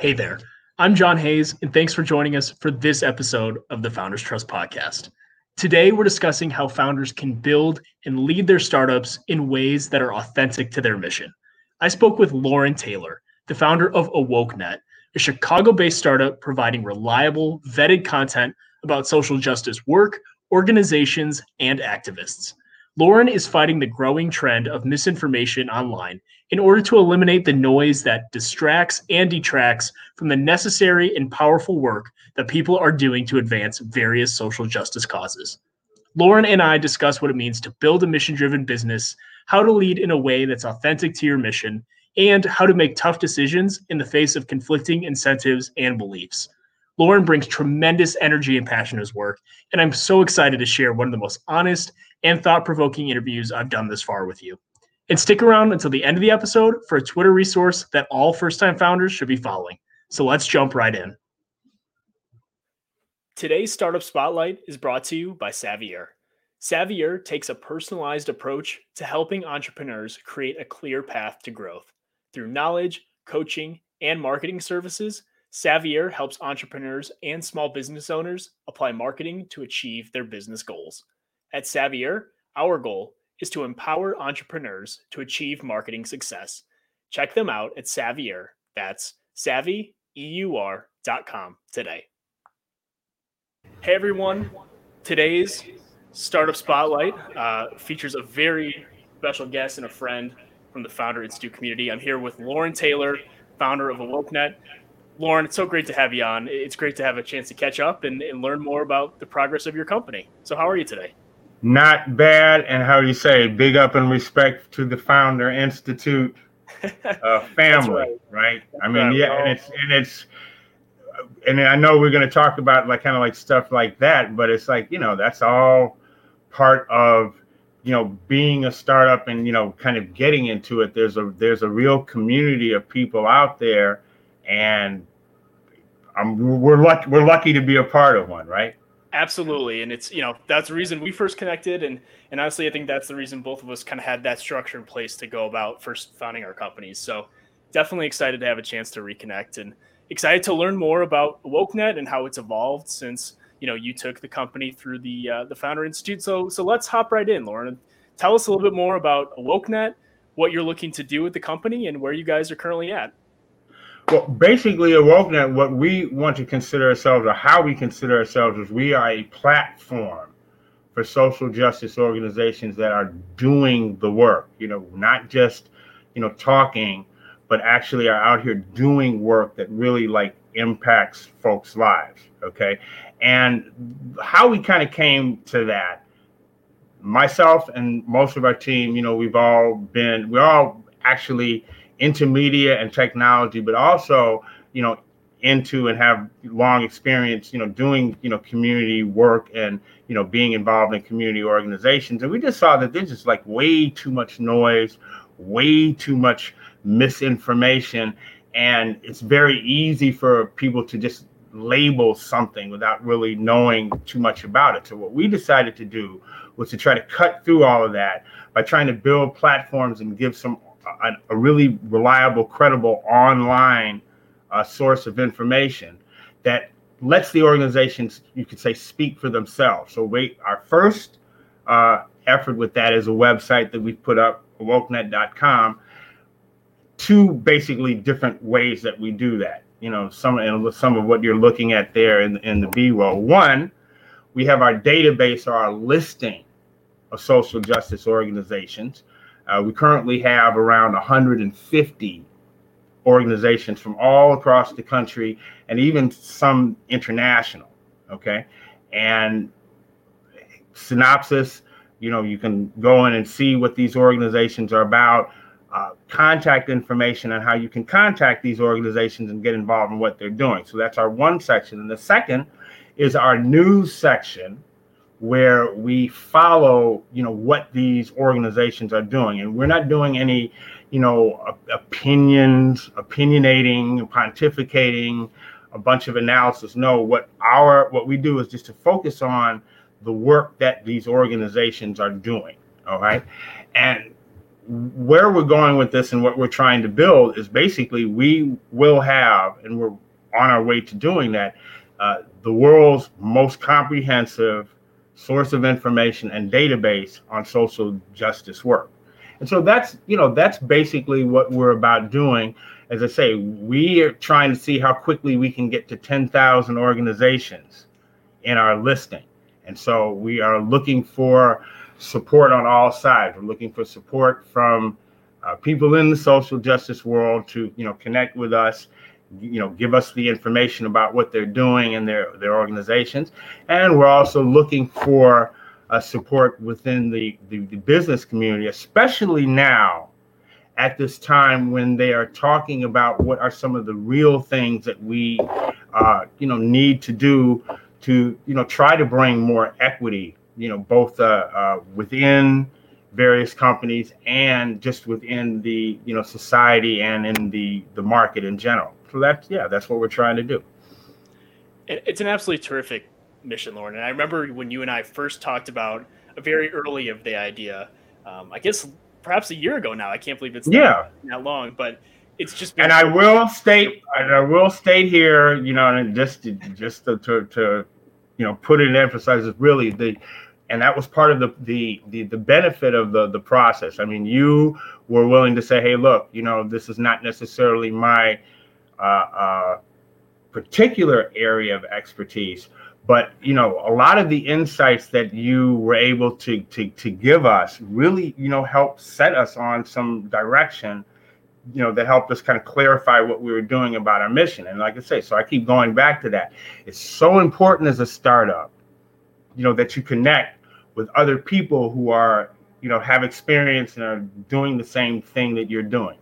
Hey there. I'm John Hayes, and thanks for joining us for this episode of the Founders Trust podcast. Today, we're discussing how founders can build and lead their startups in ways that are authentic to their mission. I spoke with Lauren Taylor, the founder of AwokeNet, a Chicago based startup providing reliable, vetted content about social justice work, organizations, and activists. Lauren is fighting the growing trend of misinformation online in order to eliminate the noise that distracts and detracts from the necessary and powerful work that people are doing to advance various social justice causes. Lauren and I discuss what it means to build a mission driven business, how to lead in a way that's authentic to your mission, and how to make tough decisions in the face of conflicting incentives and beliefs. Lauren brings tremendous energy and passion to his work, and I'm so excited to share one of the most honest and thought provoking interviews I've done this far with you. And stick around until the end of the episode for a Twitter resource that all first time founders should be following. So let's jump right in. Today's Startup Spotlight is brought to you by Savvyeur. Savvyeur takes a personalized approach to helping entrepreneurs create a clear path to growth. Through knowledge, coaching, and marketing services, Savvyeur helps entrepreneurs and small business owners apply marketing to achieve their business goals. At Savvyeur, our goal is to empower entrepreneurs to achieve marketing success. Check them out at Savvyeur. That's savvyeur.com today. Hey everyone, today's Startup Spotlight uh, features a very special guest and a friend from the Founder Institute community. I'm here with Lauren Taylor, founder of AwokeNet. Lauren, it's so great to have you on. It's great to have a chance to catch up and, and learn more about the progress of your company. So, how are you today? Not bad, and how do you say, big up and respect to the Founder Institute uh, family, right. right? I mean, yeah, and it's and it's and I know we're going to talk about like kind of like stuff like that, but it's like you know that's all part of you know being a startup and you know kind of getting into it. There's a there's a real community of people out there, and I'm, we're lucky we're lucky to be a part of one, right? Absolutely, and it's you know that's the reason we first connected, and and honestly, I think that's the reason both of us kind of had that structure in place to go about first founding our companies. So definitely excited to have a chance to reconnect, and excited to learn more about WokeNet and how it's evolved since you know you took the company through the uh, the Founder Institute. So so let's hop right in, Lauren. Tell us a little bit more about WokeNet, what you're looking to do with the company, and where you guys are currently at. Well, basically, at what we want to consider ourselves, or how we consider ourselves, is we are a platform for social justice organizations that are doing the work. You know, not just you know talking, but actually are out here doing work that really like impacts folks' lives. Okay, and how we kind of came to that. Myself and most of our team, you know, we've all been, we're all actually into media and technology, but also, you know, into and have long experience, you know, doing, you know, community work and, you know, being involved in community organizations. And we just saw that there's just like way too much noise, way too much misinformation. And it's very easy for people to just label something without really knowing too much about it. So what we decided to do was to try to cut through all of that by trying to build platforms and give some a, a really reliable, credible online uh, source of information that lets the organizations, you could say, speak for themselves. So, our first uh, effort with that is a website that we've put up, awokenet.com. Two basically different ways that we do that. You know, some and some of what you're looking at there in, in the B roll. One, we have our database or our listing of social justice organizations. Uh, we currently have around 150 organizations from all across the country and even some international. Okay. And synopsis, you know, you can go in and see what these organizations are about, uh, contact information on how you can contact these organizations and get involved in what they're doing. So that's our one section. And the second is our news section where we follow you know what these organizations are doing. And we're not doing any you know opinions opinionating pontificating a bunch of analysis. No what our what we do is just to focus on the work that these organizations are doing all right? And where we're going with this and what we're trying to build is basically we will have, and we're on our way to doing that, uh, the world's most comprehensive source of information and database on social justice work. And so that's, you know, that's basically what we're about doing. As I say, we are trying to see how quickly we can get to 10,000 organizations in our listing. And so we are looking for support on all sides. We're looking for support from uh, people in the social justice world to, you know, connect with us you know give us the information about what they're doing in their their organizations. And we're also looking for uh, support within the, the, the business community especially now at this time when they are talking about what are some of the real things that we uh, you know need to do to you know try to bring more equity you know both uh, uh, within various companies and just within the you know society and in the the market in general so that's yeah, that's what we're trying to do. It's an absolutely terrific mission, Lauren. And I remember when you and I first talked about a very early of the idea. Um, I guess perhaps a year ago now. I can't believe it's yeah that long, but it's just. and I will state, and I will state here, you know, and just to, just to, to, to you know put it in emphasize is really the and that was part of the, the the the benefit of the the process. I mean, you were willing to say, "Hey, look, you know, this is not necessarily my uh, particular area of expertise. But you know, a lot of the insights that you were able to to to give us really, you know, helped set us on some direction. You know, that helped us kind of clarify what we were doing about our mission. And like I say, so I keep going back to that. It's so important as a startup, you know, that you connect with other people who are, you know, have experience and are doing the same thing that you're doing.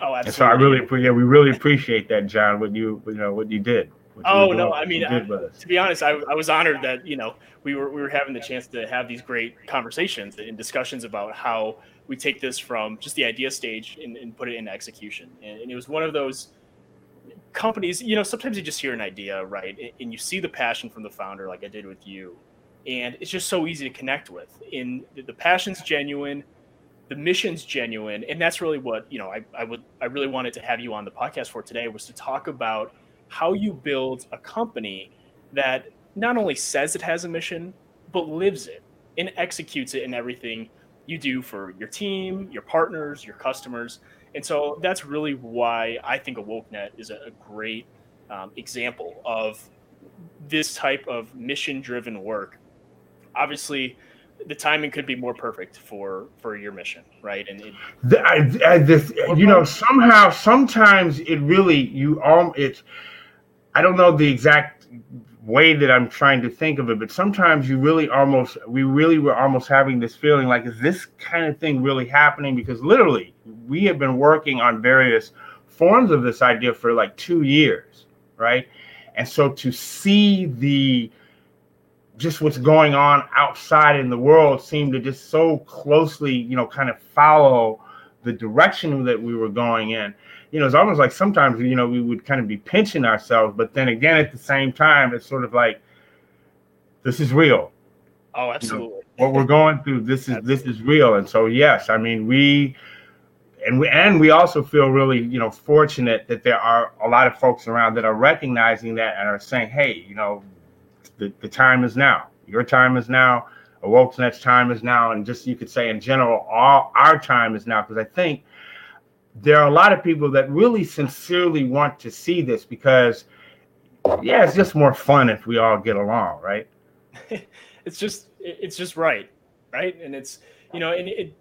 Oh, absolutely. And so I really, yeah, we really appreciate that, John. What you, you know, what you did. What oh no, I mean, I, to be honest, I, I was honored that you know we were we were having the chance to have these great conversations and discussions about how we take this from just the idea stage and, and put it into execution. And, and, it was one of those companies. You know, sometimes you just hear an idea, right, and you see the passion from the founder, like I did with you, and it's just so easy to connect with. And the passion's genuine the mission's genuine and that's really what you know I, I would i really wanted to have you on the podcast for today was to talk about how you build a company that not only says it has a mission but lives it and executes it in everything you do for your team your partners your customers. And so that's really why i think awokenet is a, great um, example of this type of mission driven work. Obviously the timing could be more perfect for for your mission, right? And it, I, I, this, you know, somehow, sometimes it really you all it's. I don't know the exact way that I'm trying to think of it, but sometimes you really almost we really were almost having this feeling like is this kind of thing really happening? Because literally we have been working on various forms of this idea for like two years, right? And so to see the just what's going on outside in the world seemed to just so closely, you know, kind of follow the direction that we were going in. You know, it's almost like sometimes, you know, we would kind of be pinching ourselves, but then again, at the same time, it's sort of like, this is real. Oh, absolutely. You know, what we're going through, this is this is real, and so yes, I mean we, and we and we also feel really, you know, fortunate that there are a lot of folks around that are recognizing that and are saying, hey, you know, the, the time is now. Your time is now. Awokenet's time is now. And just you could say in general, all our time is now. Because I think there are a lot of people that really sincerely want to see this because yeah, it's just more fun if we all get along, right? it's just it's just right, right? And it's you know, and it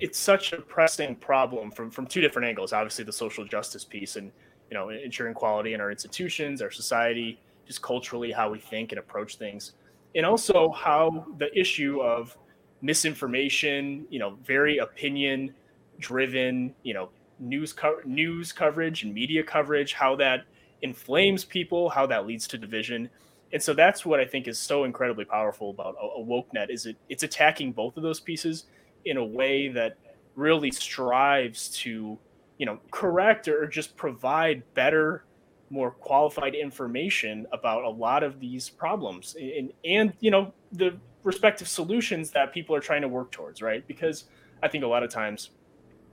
it's such a pressing problem from from two different angles. Obviously, the social justice piece and you know ensuring quality in our institutions, our society, just culturally how we think and approach things, and also how the issue of misinformation, you know, very opinion driven, you know, news co- news coverage and media coverage, how that inflames people, how that leads to division. And so that's what I think is so incredibly powerful about a, Awokenet is it it's attacking both of those pieces in a way that really strives to, you know, correct or just provide better more qualified information about a lot of these problems and, and you know the respective solutions that people are trying to work towards right because I think a lot of times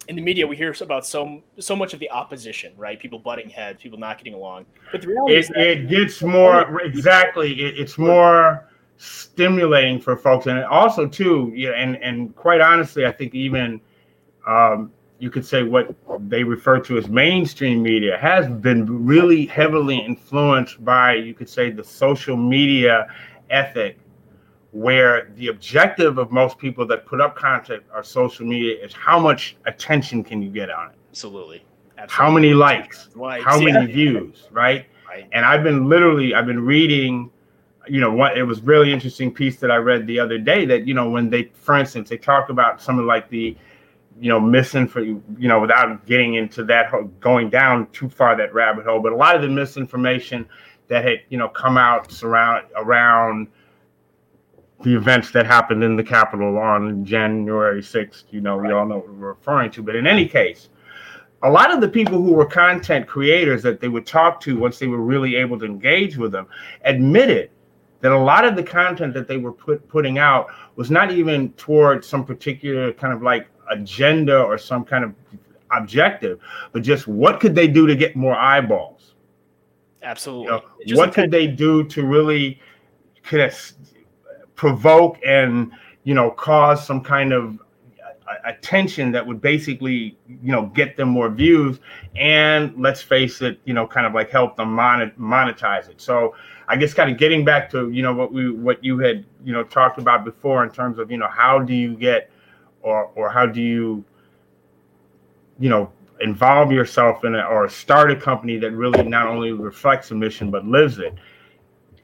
in the media we hear about so so much of the opposition, right? People butting heads, people not getting along. But the reality it, is it gets more exactly. It, it's more stimulating for folks, and also too, yeah, and and quite honestly, I think even um, you could say what they refer to as mainstream media has been really heavily influenced by you could say the social media ethic where the objective of most people that put up content or social media is how much attention can you get on it absolutely, absolutely. how many likes Likes, how yeah. many views right Right. and i've been literally i've been reading you know what it was really interesting piece that i read the other day that you know when they for instance they talk about some of like the you know misinformation you know without getting into that going down too far that rabbit hole. But a lot of the misinformation that had you know come out surround around the events that happened in the capitol on january 6th you know we all know what we're referring to. But in any case a lot of the people who were content creators that they would talk to once they were really able to engage with them admitted that a lot of the content that they were put, putting out was not even toward some particular kind of like agenda or some kind of objective, but just what could they do to get more eyeballs? Absolutely. You know, what could they do to really kind of provoke and you know cause some kind of a- attention that would basically you know get them more views and let's face it you know kind of like help them monet- monetize it so i guess kind of getting back to you know what we what you had you know talked about before in terms of you know how do you get or or how do you you know involve yourself in it or start a company that really not only reflects a mission but lives it?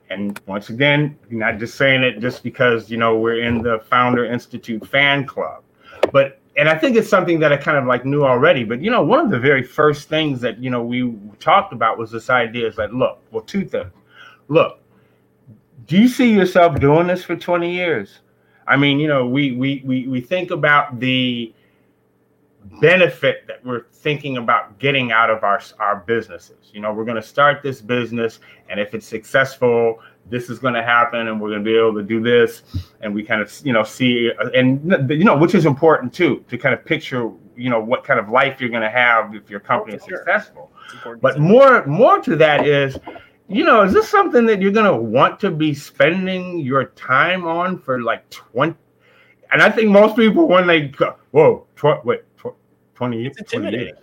And once again not just saying it just because you know we're in the founder institute fan club but and i think it's something that i kind of like knew already but you know one of the very first things that you know we talked about was this idea is that look well two things. Look do you see yourself doing this for 20 years i mean you know we we we, we think about the benefit that we're thinking about getting out of our our businesses. You know, we're going to start this business, and if it's successful, this is going to happen, and we're going to be able to do this, and we kind of you know see, and you know, which is important too, to kind of picture you know what kind of life you're going to have if your company is sure. successful. But more more to that is, you know, is this something that you're going to want to be spending your time on for like 20? And I think most people, when they go, whoa, tw- wait, tw- 20 years? it's 20 years.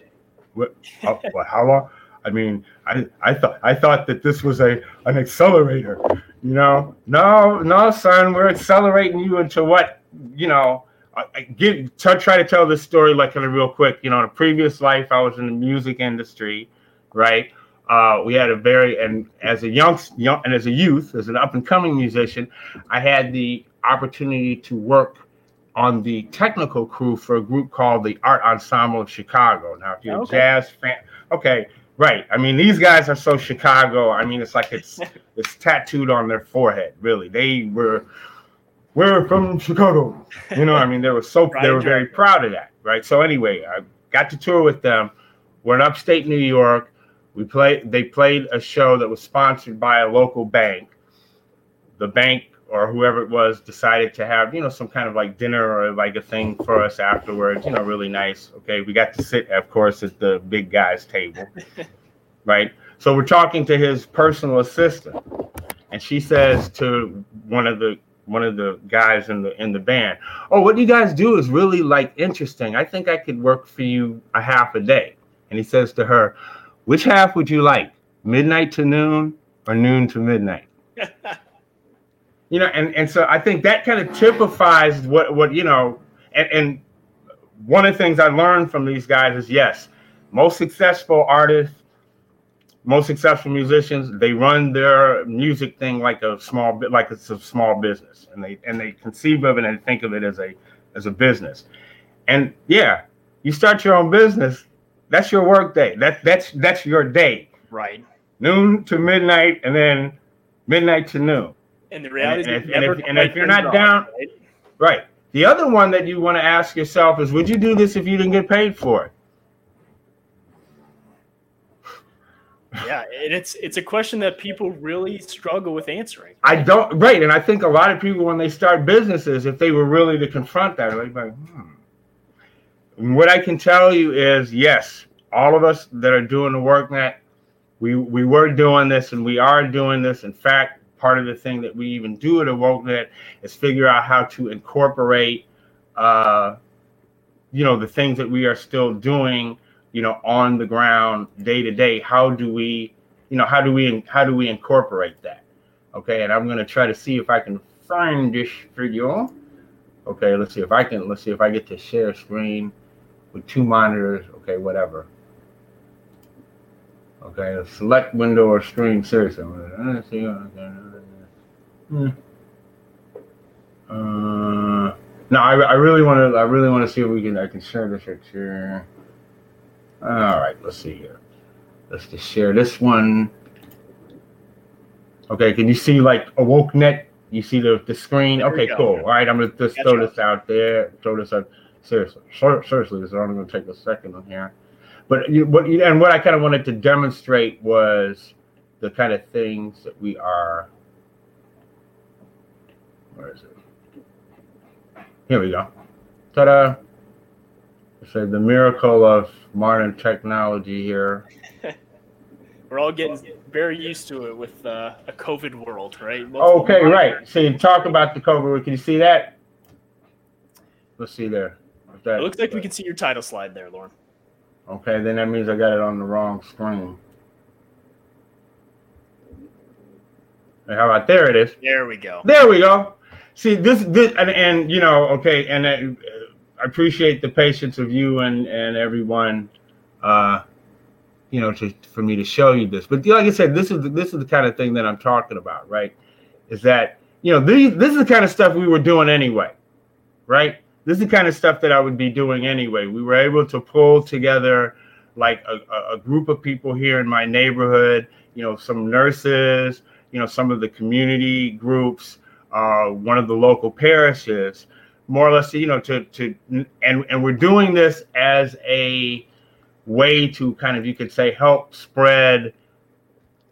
What, oh, how, what, how long? I mean, I, I thought I thought that this was a an accelerator. You know, no, no, son, we're accelerating you into what you know. I, I give t- try to tell this story like in a real quick. You know, in a previous life, I was in the music industry, right? Uh, we had a very and as a young young and as a youth, as an up and coming musician, I had the opportunity to work on the technical crew for a group called the Art Ensemble of Chicago. Now, if you're Okay. a jazz fan, okay, right. I mean, these guys are so Chicago. I mean, it's like it's it's tattooed on their forehead. Really, they were we're from Chicago. You know, I mean, they were so they were very proud of that, right? So anyway, I got to tour with them. We're in upstate New York. We played. They played a show that was sponsored by a local bank. The bank or whoever it was decided to have you know some kind of like dinner or like a thing for us afterwards. You know, really nice. Okay, we got to sit, of course, at the big guy's table, right? So we're talking to his personal assistant, and she says to one of the one of the guys in the in the band, "Oh, what you guys do is really like interesting. I think I could work for you a half a day." And he says to her, "Which half would you like? Midnight to noon or noon to midnight?" you know, and and so I think that kind of typifies what what you know, and, and one of the things I learned from these guys is yes, most successful artists, most successful musicians, they run their music thing like a small bit, like it's a small business, and they and they conceive of it and think of it as a as a business. And yeah, you start your own business, that's your work day. That that's that's your day, right. noon to midnight, and then midnight to noon. And the reality is, and you if- and if- and if you're not down- right? Right. The other one that you want to ask yourself is, would you do this if you didn't get paid for it? yeah, and it's it's a question that people really struggle with answering. I don't. Right, and I think a lot of people when they start businesses, if they were really to confront that, they'd be like, hmm, what I can tell you is yes, all of us that are doing the WokeNet, we we were doing this and we are doing this. In fact, part of the thing that we even do at WokeNet is figure out how to incorporate, uh, you know, the things that we are still doing, you know, on the ground day to day. How do we, you know, how do we how do we incorporate that? Okay, and I'm to try to see if I can find this video. Okay, let's see if I can. Let's see if I get to share screen with two monitors. Okay, whatever. Okay, a select window or screen. Seriously, let's see. Hmm. Uh, no, I, I really want to. I really want to see if we can. I can share this here. All right, let's see here. Let's just share this one. Okay, can you see like a WokeNet? You see the, the screen? Okay, cool. All right, I'm gonna just throw this out there. Throw this out. Seriously, seriously, this is only gonna take a second on here. But you, what you, and what I kind of wanted to demonstrate was the kind of things that we are. Where is it? Here we go. Ta-da! Say the miracle of modern technology here. We're all getting very used to it with uh, a COVID world, right? Okay, right. So you talk about the COVID. Can you see that? Let's see there. That, it looks like we can see your title slide there, Lauren. Okay, then that means I got it on the wrong screen. How about there it is? There we go. There we go. See this, this, and, and you know, okay, and uh, I appreciate the patience of you and and everyone, uh, you know, to for me to show you this. But like I said, this is the, this is the kind of thing that I'm talking about, right? Is that you know these this is the kind of stuff we were doing anyway, right? This is the kind of stuff that I would be doing anyway. We were able to pull together like a, a group of people here in my neighborhood, you know, some nurses, you know, some of the community groups, uh, one of the local parishes, more or less, you know, to to and and we're doing this as a way to kind of you could say help spread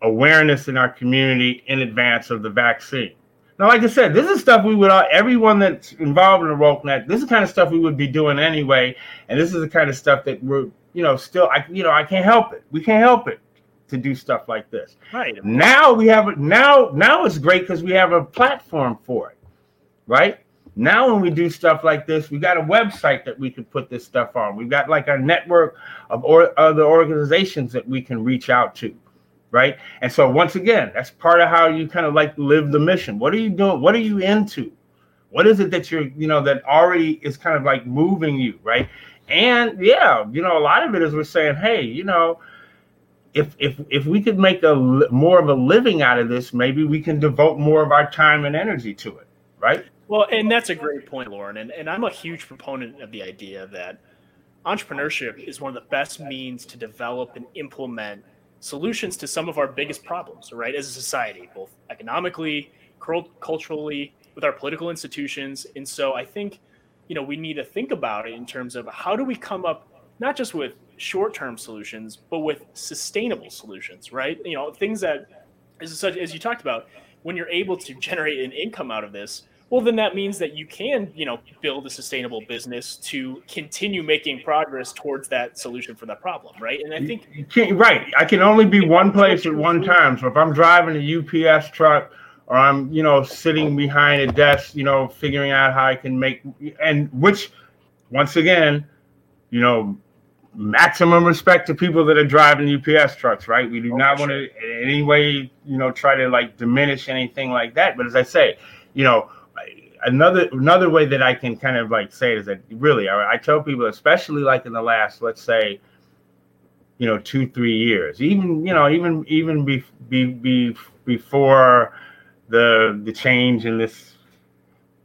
awareness in our community in advance of the vaccine. Now, like I said, this is stuff we would all, everyone that's involved in the WokeNet, this is the kind of stuff we would be doing anyway. And this is the kind of stuff that we're, you know, still, I, you know, I can't help it. We can't help it to do stuff like this. Right. Now we have, now, now it's great because we have a platform for it. Right. Now, when we do stuff like this, we got a website that we can put this stuff on. We've got like a network of or, other organizations that we can reach out to right? And so once again, that's part of how you kind of like live the mission. What are you doing? What are you into? What is it that you're, you know, that already is kind of like moving you, right? And yeah, you know, a lot of it is we're saying, hey, you know, if if if we could make a more of a living out of this, maybe we can devote more of our time and energy to it, right? Well, and that's a great point, Lauren. And and I'm a huge proponent of the idea that entrepreneurship is one of the best means to develop and implement solutions to some of our biggest problems, right, as a society, both economically, culturally, with our political institutions. And so I think, you know, we need to think about it in terms of how do we come up not just with short-term solutions, but with sustainable solutions, right? You know, things that, as such as you talked about, when you're able to generate an income out of this, well then that means that you can you know build a sustainable business to continue making progress towards that solution for that problem right and i think right i can only be one place at one time so if i'm driving a ups truck or i'm you know sitting behind a desk you know figuring out how i can make and which once again you know maximum respect to people that are driving UPS trucks, right? We do oh, not want to in any way, you know, try to like diminish anything like that. But as I say, you know, another another way that I can kind of like say is that really I, I tell people, especially like in the last, let's say, you know, two three years, even you know, even even be, be, be before the the change in this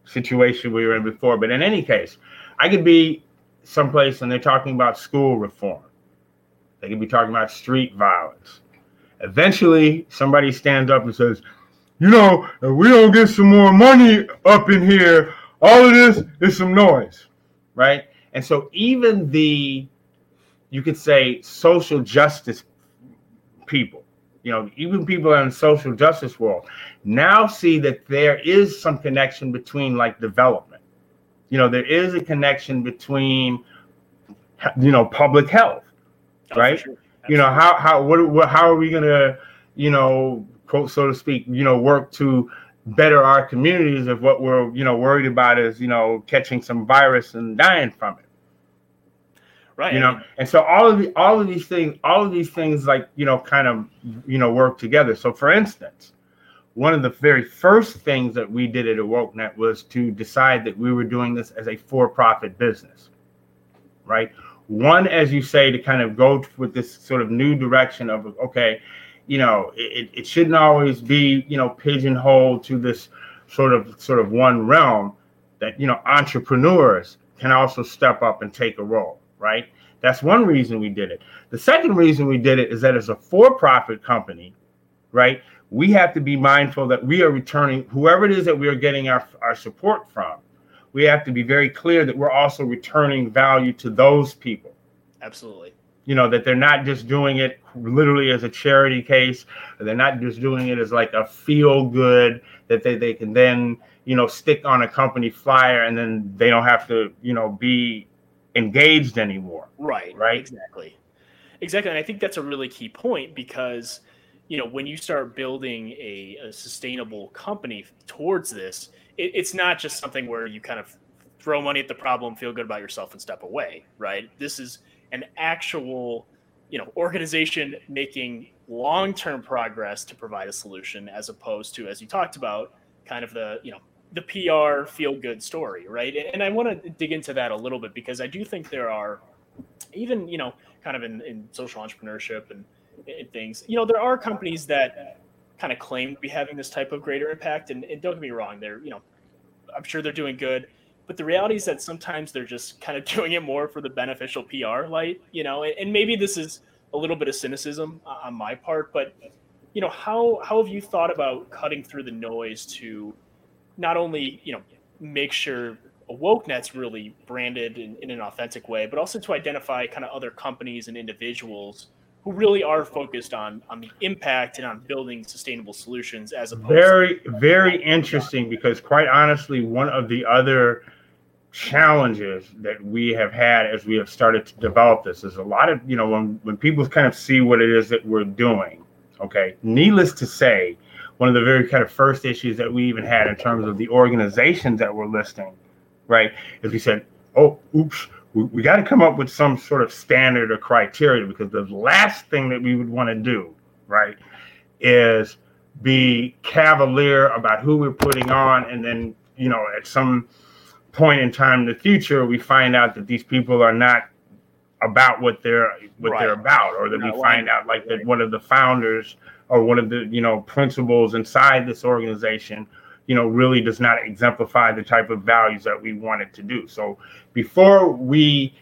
situation we were in before. But in any case, I could be someplace and they're talking about school reform. They could be talking about street violence. Eventually, somebody stands up and says, you know, if we don't get some more money up in here, all of this is some noise, right? And so even the, you could say, social justice people, you know, even people in the social justice world now see that there is some connection between like development. You know, there is a connection between you know, public health, oh, right? Sure. You know, how how what, what how are we gonna, you know, quote so to speak, you know, work to better our communities if what we're you know worried about is you know catching some virus and dying from it. Right you know and so all of the all of these things all of these things like you know kind of you know work together. So for instance one of the very first things that we did at awokenet was to decide that we were doing this as a for-profit business right? One as you say to kind of go with this sort of new direction of okay you know, it, it shouldn't always be, you know, pigeonholed to this sort of sort of one realm that, you know, entrepreneurs can also step up and take a role, right? That's one reason we did it. The second reason we did it is that as a for-profit company, right, we have to be mindful that we are returning whoever it is that we are getting our, our support from. We have to be very clear that we're also returning value to those people. Absolutely you know that they're not just doing it literally as a charity case they're not just doing it as like a feel good that they, they can then you know stick on a company flyer and then they don't have to you know be engaged anymore. Right. Right? Exactly. Exactly and i think that's a really key point because you know when you start building a, a sustainable company towards this it, it's not just something where you kind of throw money at the problem feel good about yourself and step away right? This is an actual you know organization making long-term progress to provide a solution as opposed to as you talked about kind of the you know the PR feel good story right? And I want to dig into that a little bit because I do think there are even you know kind of in, in social entrepreneurship and, and things you know there are companies that kind of claim to be having this type of greater impact. And, and don't get me wrong they're you know I'm sure they're doing good but the reality is that sometimes they're just kind of doing it more for the beneficial PR light, you know. And maybe this is a little bit of cynicism uh, on my part, but you know, how how have you thought about cutting through the noise to not only you know make sure Awokenet's really branded in, in an authentic way, but also to identify kind of other companies and individuals who really are focused on on the impact and on building sustainable solutions as opposed very to- very interesting because quite honestly one of the other challenges that we have had as we have started to develop this is a lot of you know when, when people kind of see what it is that we're doing okay? Needless to say one of the very kind of first issues that we even had in terms of the organizations that we're listing right is we said oh oops we, we got to come up with some sort of standard or criteria because the last thing that we would want to do right is be cavalier about who we're putting on and then you know at some point in time in the future, we find out that these people are not about what they're what right. they're about, or that we find out like that one of the founders or one of the you know principles inside this organization, you know, really does not exemplify the type of values that we wanted to do. So before we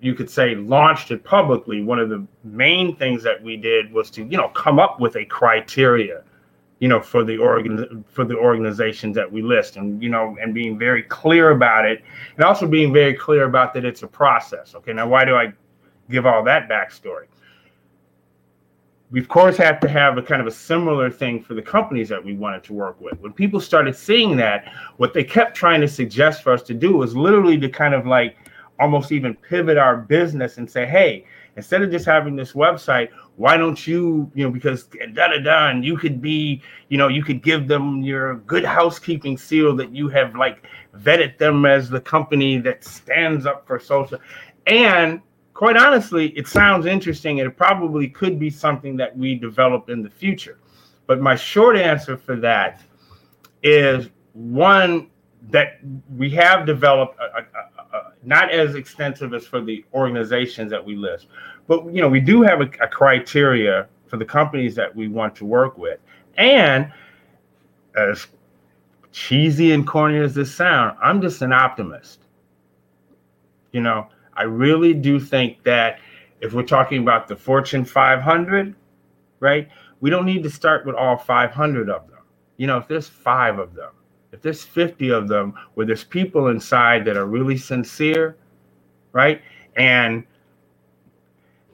you could say launched it publicly one of the main things that we did was to you know come up with a criteria you know, for the organ for the organizations that we list, and you know, and being very clear about it, and also being very clear about that it's a process. Okay, now why do I give all that backstory? We of course have to have a kind of a similar thing for the companies that we wanted to work with. When people started seeing that, what they kept trying to suggest for us to do was literally to kind of like almost even pivot our business and say, hey, instead of just having this website, why don't you, you know, because da da da, and you could be, you know, you could give them your good housekeeping seal that you have like vetted them as the company that stands up for social. And quite honestly, it sounds interesting and it probably could be something that we develop in the future. But my short answer for that is one that we have developed a, a, not as extensive as for the organizations that we list, but you know we do have a, a criteria for the companies that we want to work with, and as cheesy and corny as this sound, I'm just an optimist. You know, I really do think that if we're talking about the Fortune 500, right, we don't need to start with all 500 of them. You know, if there's five of them, if there's 50 of them where there's people inside that are really sincere, right? And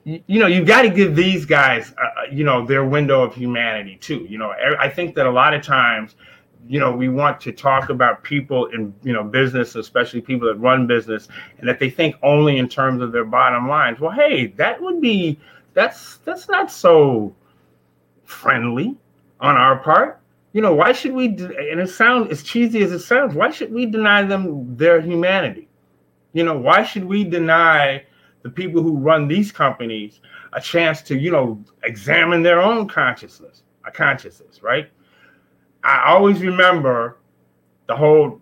you, know, you've got to give these guys, uh, uh, you know, their window of humanity too. You know, I think that a lot of times you know we want to talk about people in you know business especially people that run business and that they think only in terms of their bottom lines well hey that would be that's that's not so friendly on our part you know why should we and it sounds as cheesy as it sounds why should we deny them their humanity you know why should we deny the people who run these companies a chance to you know examine their own consciousness a consciousness right I always remember the whole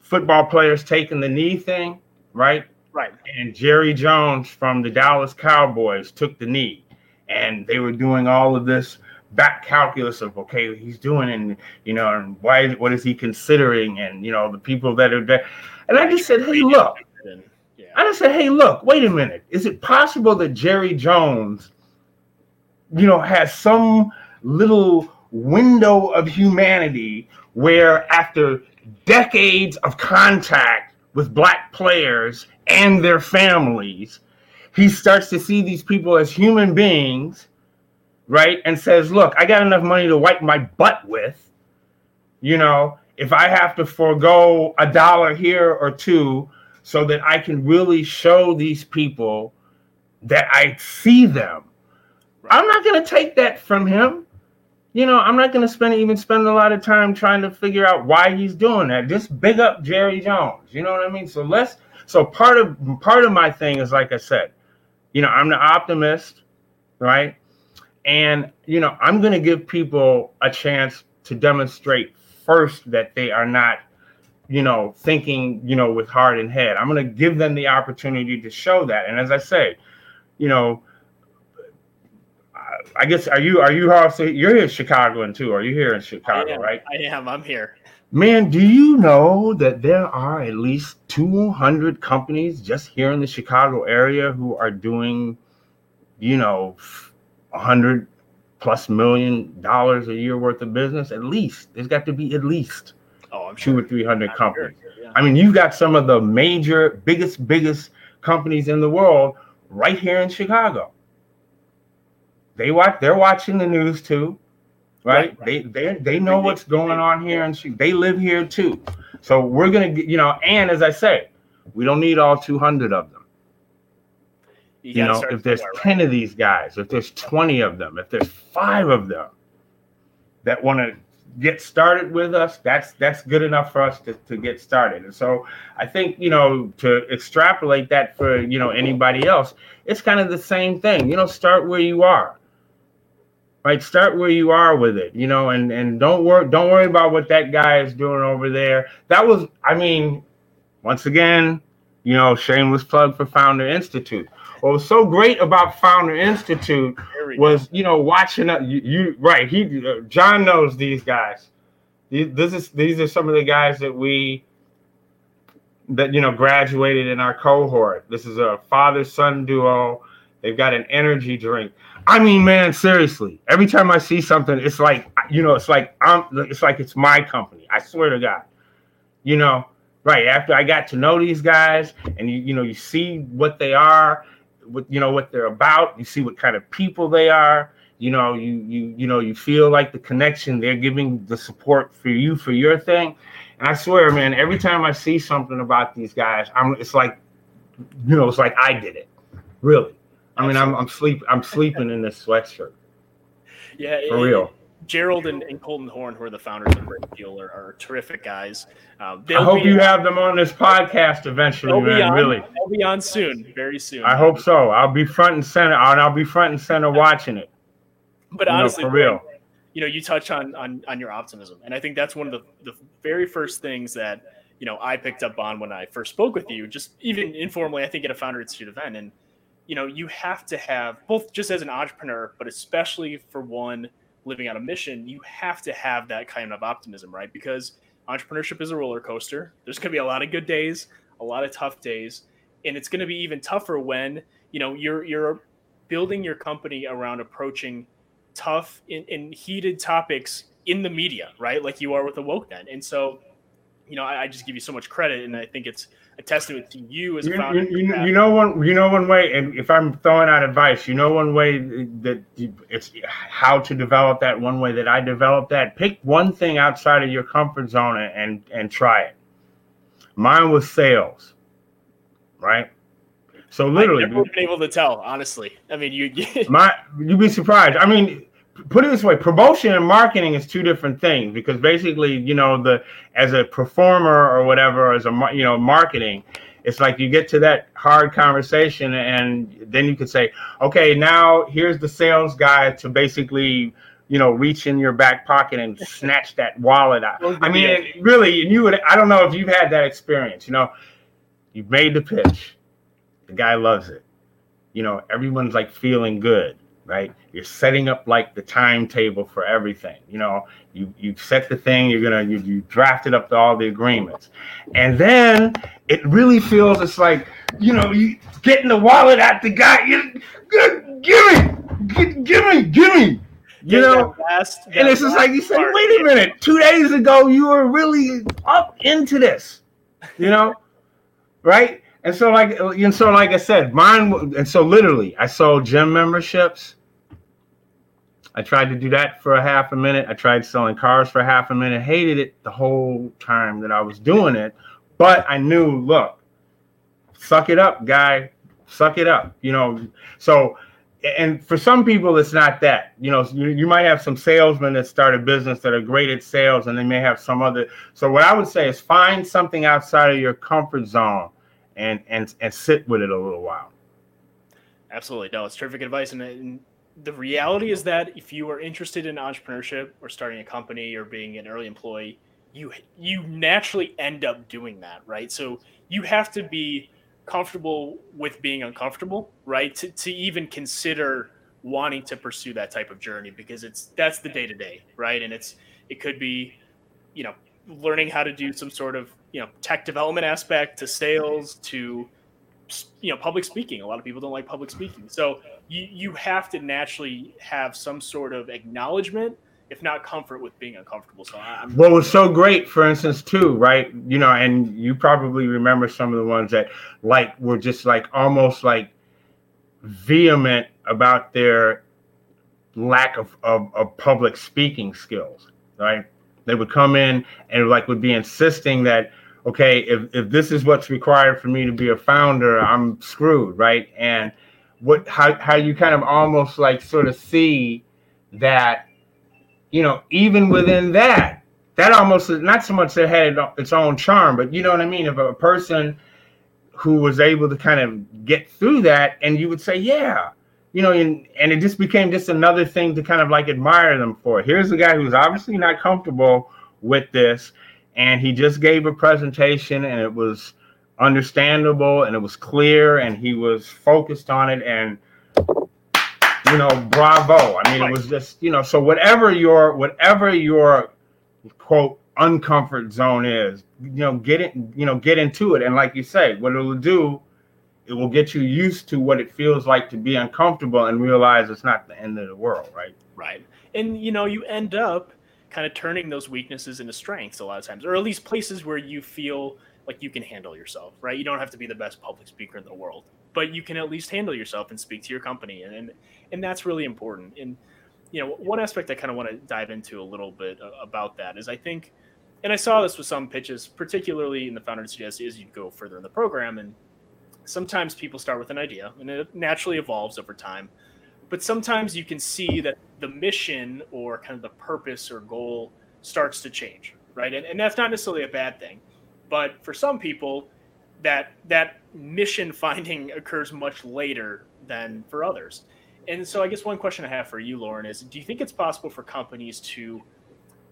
football players taking the knee thing, right? Right. And Jerry Jones from the Dallas Cowboys took the knee, and they were doing all of this back calculus of okay, he's doing, and you know, and why, what is he considering, and you know, the people that are there. And I just said, hey, look. I just said, hey, look, wait a minute. Is it possible that Jerry Jones, you know, has some little window of humanity where after decades of contact with black players and their families he starts to see these people as human beings right and says look i got enough money to wipe my butt with you know if i have to forego a dollar here or two so that i can really show these people that i see them i'm not going to take that from him you know, I'm not going to spend even spend a lot of time trying to figure out why he's doing that. Just big up Jerry Jones. You know what I mean? So let's. So part of part of my thing is like I said, you know, I'm the optimist, right? And you know, I'm going to give people a chance to demonstrate first that they are not, you know, thinking, you know, with heart and head. I'm going to give them the opportunity to show that. And as I say, you know, I guess are you are you also you're here in Chicago and too? Are you here in Chicago, I right? I am. I'm here. Man, do you know that there are at least 200 companies just here in the Chicago area who are doing, you know, 100 plus million dollars a year worth of business? At least there's got to be at least oh, I'm two sure. or 300 I'm companies. Sure, yeah. I mean, you've got some of the major, biggest, biggest companies in the world right here in Chicago they watch they're watching the news too right, right. they they they know what's going on here and they live here too so we're gonna you know and as i say we don't need all 200 of them you, you know if there's somewhere, 10 right? of these guys if there's 20 of them if there's five of them that want to get started with us that's that's good enough for us to, to get started. And so i think you know to extrapolate that for you know anybody else it's kind of the same thing. You know start where you are. Right? Start where you are with it you know and and don't worry don't worry about what that guy is doing over there. That was i mean once again you know shameless plug for founder institute what was so great about founder institute was you know watching uh, you, you right he uh, john knows these guys these, this is these are some of the guys that we that you know graduated in our cohort this is a father son duo they've got an energy drink I mean, man, seriously. Every time I see something, it's like you know, it's like I'm. It's like it's my company. I swear to God. You know, right after I got to know these guys, and you you know, you see what they are, what you know what they're about. You see what kind of people they are. You know, you you you know, you feel like the connection. They're giving the support for you for your thing. And I swear, man, every time I see something about these guys, I'm. It's like, you know, it's like I did it. Really I mean, I'm I'm sleep I'm sleeping in this sweatshirt. Yeah, for real. Gerald and, and, Colton Horn, who are the founders of Great Deal, are, are terrific guys. Um, I hope you have them on this podcast eventually, man. On, really, they'll be on soon, very soon. I hope so. I'll be front and center, and I'll be front and center watching it. But you honestly, know, for real, you know, you touch on on on your optimism, and I think that's one of the the very first things that you know I picked up on when I first spoke with you, just even informally. I think at a Founder Institute event, and you know, you have to have both just as an entrepreneur, but especially for one living on a mission, you have to have that kind of optimism, right? Because entrepreneurship is a roller coaster. There's going to be a lot of good days, a lot of tough days, and it's going to be even tougher when, you know, you're you're building your company around approaching tough and, and heated topics in the media, right? Like you are with the woke net. And so you know, I, I, just give you so much credit, and I think it's a testament to you as a founder. You, you, you, know one, you know one way, and if I'm throwing out advice, you know one way that it's how to develop that. One way that I developed that. Pick one thing outside of your comfort zone and and try it. Mine was sales, right? So literally, I've never been able to tell. Honestly, I mean, you, you my you'd be surprised. I mean, put it this way promotion and marketing is two different things because basically you know the as a performer or whatever as a you know marketing it's like you get to that hard conversation and then you could say okay now here's the sales guy to basically you know reach in your back pocket and snatch that wallet out. I mean really and you would i don't know if you've had that experience you know you've made the pitch the guy loves it. You know everyone's like feeling good right? You're setting up like the timetable for everything. You know, you you set the thing. You're gonna you you drafted up to all the agreements, and then it really feels it's like you know you getting the wallet at the guy. You, give me, give, give me, give me. You know, last, and it's just like you said. Wait a minute. Two days ago, you were really up into this. You know, right? And so, like, and so, like I said, mine. And so, literally, I sold gym memberships. I tried to do that for a half a minute. I tried selling cars for half a minute. Hated it the whole time that I was doing it. But I knew, look, suck it up, guy. Suck it up. You know. So, and for some people, it's not that. You know, you, you might have some salesmen that start a business that are great at sales, and they may have some other. So, what I would say is find something outside of your comfort zone and and and sit with it a little while. Absolutely, no, it's terrific advice, and, and the reality is that if you are interested in entrepreneurship or starting a company or being an early employee, you you naturally end up doing that, right? So you have to be comfortable with being uncomfortable, right? To to even consider wanting to pursue that type of journey because it's that's the day to day, right? And it's it could be, you know, learning how to do some sort of you know tech development aspect to sales to you know public speaking. A lot of people don't like public speaking. So you you have to naturally have some sort of acknowledgement if not comfort with being uncomfortable. So I'm what was so great for instance too right you know and you probably remember some of the ones that like were just like almost like vehement about their lack of, of, of public speaking skills right they would come in and like would be insisting that okay, if, if this is what's required for me to be a founder, I'm screwed, right? And what how how you kind of almost like sort of see that, you know, even within that, that almost not so much that had its own charm, but you know what I mean? If a person who was able to kind of get through that, and you would say, yeah, you know, and, and it just became just another thing to kind of like admire them for. Here's a guy who's obviously not comfortable with this, and he just gave a presentation, and it was understandable, and it was clear, and he was focused on it, and you know, bravo. I mean, it was just you know, so whatever your whatever your quote uncomfort zone is, you know, get it, you know, get into it, and like you say, what it'll do it will get you used to what it feels like to be uncomfortable and realize it's not the end of the world, right? Right. And you know, you end up kind of turning those weaknesses into strengths a lot of times, or at least places where you feel like you can handle yourself, right? You don't have to be the best public speaker in the world, but you can at least handle yourself and speak to your company, and and, and that's really important. And you know, one aspect I kind of want to dive into a little bit about that is I think, and I saw this with some pitches, particularly in the founder suggest as you go further in the program, and sometimes people start with an idea and it naturally evolves over time. But sometimes you can see that the mission or kind of the purpose or goal starts to change right? And, and that's not necessarily a bad thing. But for some people that that mission finding occurs much later than for others. And so i guess one question i have for you lauren is do you think it's possible for companies to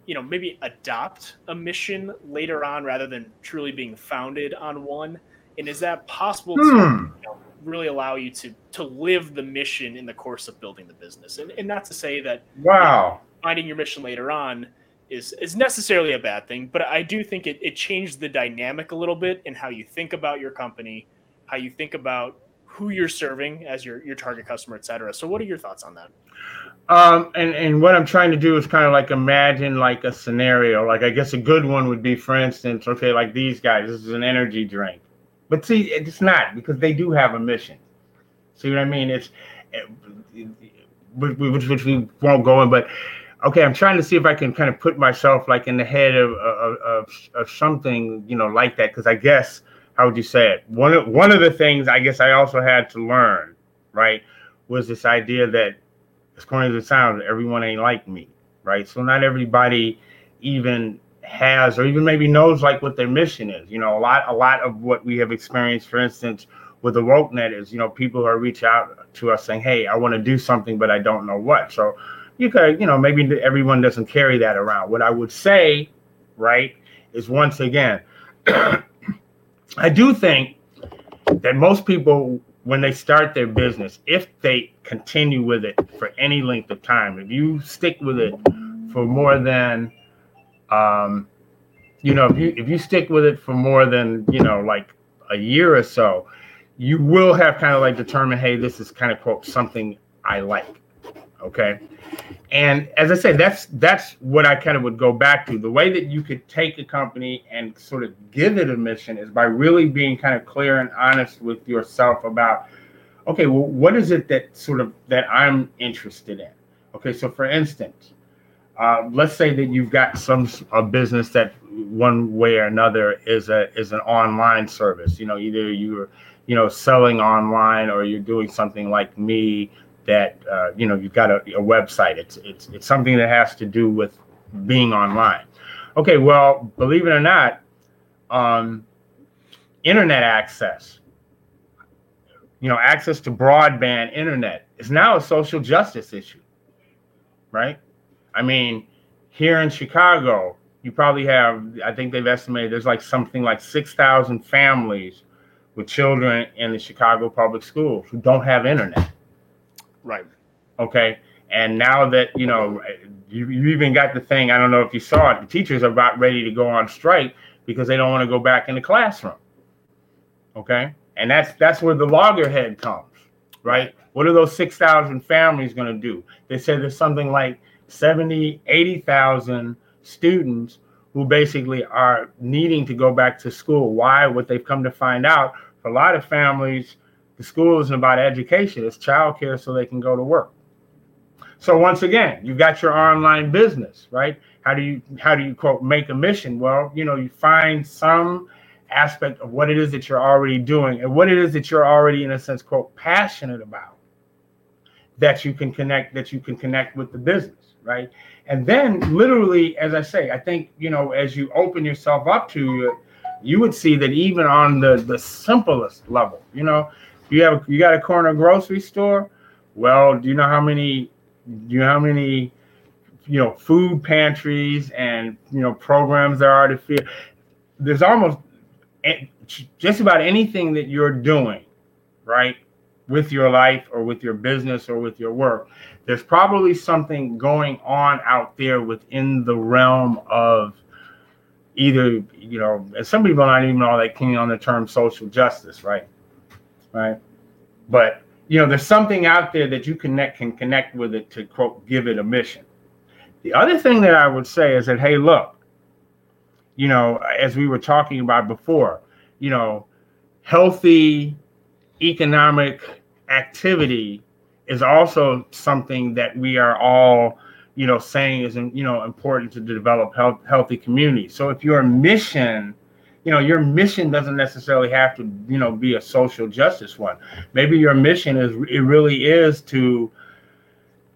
you know maybe adopt a mission later on rather than truly being founded on one and is that possible hmm. to you know, really allow you to to live the mission in the course of building the business? And, and not to say that wow, you know, finding your mission later on is is necessarily a bad thing, but I do think it, it changed the dynamic a little bit in how you think about your company, how you think about who you're serving as your your target customer, et cetera. So, what are your thoughts on that? Um, and and what I'm trying to do is kind of like imagine like a scenario. Like I guess a good one would be, for instance, okay, like these guys. This is an energy drink, but see, it's not because they do have a mission. See what I mean? It's eh, which, which we won't go in, but okay, I'm trying to see if I can kind of put myself like in the head of of, of, of something, you know, like that. Because I guess how would you say it? One of one of the things I guess I also had to learn, right, was this idea that as corny as it sounds, everyone ain't like me, right? So not everybody even has or even maybe knows like what their mission is. You know, a lot a lot of what we have experienced, for instance, with the WokeNet is, you know, people are reach out to us saying, Hey, I want to do something, but I don't know what. So you could, you know, maybe everyone doesn't carry that around. What I would say, right, is once again, I do think that most people when they start their business, if they continue with it for any length of time, if you stick with it for more than, um, you know, if you if you stick with it for more than you know, like a year or so, you will have kind of like determined, hey, this is kind of quote something I like. Okay. And as I said, that's that's what I kind of would go back to. The way that you could take a company and sort of give it a mission is by really being kind of clear and honest with yourself about, okay, well, what is it that sort of that I'm interested in? Okay, so for instance, uh, let's say that you've got some a business that one way or another is a is an online service. You know, either you're you know selling online or you're doing something like me that uh, you know you've got a, a, website. It's it's it's something that has to do with being online. Okay, well, believe it or not, um, internet access, you know, access to broadband internet is now a social justice issue, right? I mean, here in Chicago, you probably have, I think they've estimated there's like something like 6,000 families with children in the Chicago public schools who don't have internet. Right. Okay. And now that, you know, you, you even got the thing, I don't know if you saw it, the teachers are about ready to go on strike because they don't want to go back in the classroom. Okay. And that's that's where the loggerhead comes, right? What are those 6,000 families going to do? They said there's something like 70, 80,000 students who basically are needing to go back to school. Why? What they've come to find out for a lot of families, the school isn't about education, it's childcare so they can go to work. So once again, you've got your online business, right? How do you how do you quote make a mission? Well, you know, you find some aspect of what it is that you're already doing and what it is that you're already in a sense quote passionate about that you can connect that you can connect with the business, right? And then literally as I say, I think, you know, as you open yourself up to it, you would see that even on the the simplest level, you know, you have you got a corner grocery store. Well, do you know how many do you know how many you know food pantries and you know programs there are to feed? There's almost eh, just about anything that you're doing, right, with your life or with your business or with your work. There's probably something going on out there within the realm of either you know, and some people aren't even all that keen on the term social justice, right? right? But you know, there's something out there that you connect can connect with it to quote give it a mission. The other thing that I would say is that hey, look, you know, as we were talking about before, you know, healthy economic activity is also something that we are all you know saying is you know important to develop health, healthy communities so if your mission you know your mission doesn't necessarily have to you know be a social justice one. Maybe your mission is it really is to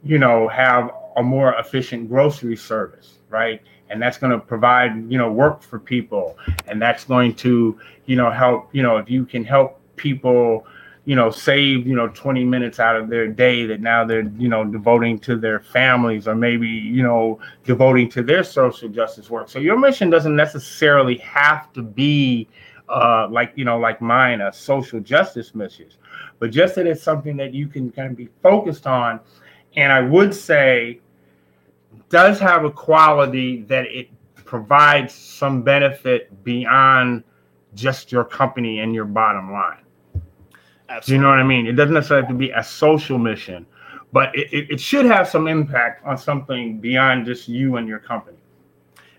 you know have a more efficient grocery service right? And that's going to provide you know work for people. And that's going to you know help you know if you can help people you know, save, you know, 20 minutes out of their day that now they're, you know, devoting to their families or maybe, you know, devoting to their social justice work. So your mission doesn't necessarily have to be uh, like, you know, like mine, a social justice mission, but just that it's something that you can kind of be focused on. And I would say does have a quality that it provides some benefit beyond just your company and your bottom line. Absolutely. You know what I mean? It doesn't necessarily have to be a social mission, but it, it, it should have some impact on something beyond just you and your company.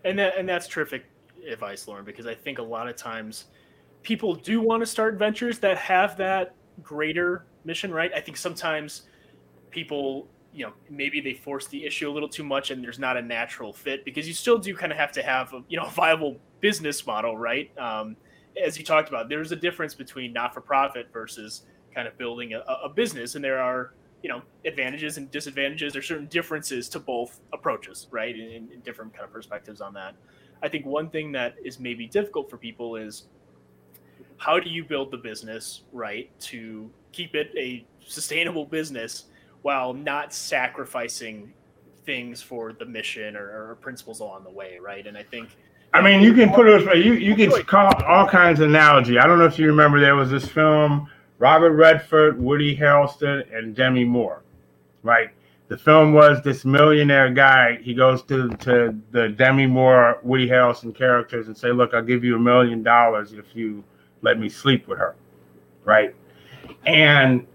And that and that's terrific advice, Lauren, because I think a lot of times people do want to start ventures that have that greater mission, right? I think sometimes people, you know, maybe they force the issue a little too much and there's not a natural fit because you still do kind of have to have a, you know, a viable business model, right? Um, as you talked about, there's a difference between not for profit versus kind of building a, a business, and there are you know advantages and disadvantages. There's certain differences to both approaches, right? And, and different kind of perspectives on that. I think one thing that is maybe difficult for people is how do you build the business right to keep it a sustainable business while not sacrificing things for the mission or, or principles along the way, right? And I think I mean, you can put it. You you can call all kinds of analogy. I don't know if you remember there was this film, Robert Redford, Woody Harrelson, and Demi Moore, right? The film was this millionaire guy. He goes to to the Demi Moore, Woody Harrelson characters and say, "Look, I'll give you a million dollars if you let me sleep with her," right? And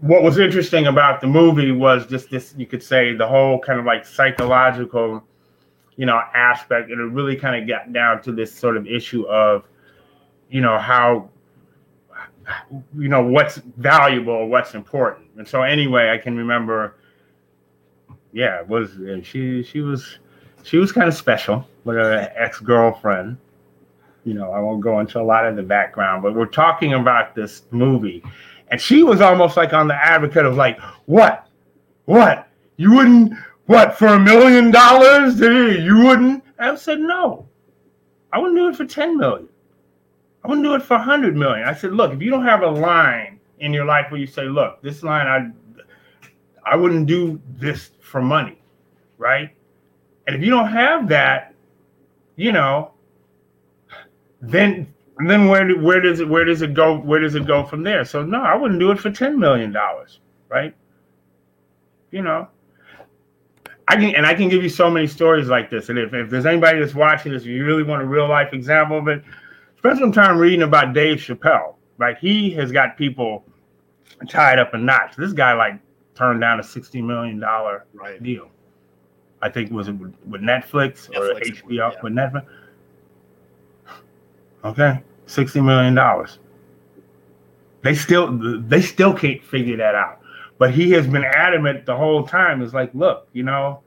what was interesting about the movie was just this. You could say the whole kind of like psychological you know, aspect, and it really kind of got down to this sort of issue of, you know, how, you know, what's valuable, what's important. And so, anyway, I can remember, yeah, it was she she was she was kind of special with her ex girlfriend. You know, I won't go into a lot of the background, but we're talking about this movie, and she was almost like on the advocate of like, what, what you wouldn't what for a million dollars? You wouldn't? I said no. I wouldn't do it for ten million. I wouldn't do it for a hundred million. I said, look, if you don't have a line in your life where you say, look, this line, I, I wouldn't do this for money, right? And if you don't have that, you know, then then where where does it where does it go where does it go from there? So no, I wouldn't do it for ten million dollars, right? You know, I can and I can give you so many stories like this. And if, if there's anybody that's watching this, you really want a real life example of it, spend some time reading about Dave Chappelle. Right, he has got people tied up in knots. This guy like turned down a sixty million dollar right. deal. I think was it with, with Netflix, Netflix, or HBO yeah. with Netflix. Okay, sixty million dollars. They still they still can't figure that out. But he has been adamant the whole time. Is like, look, you know,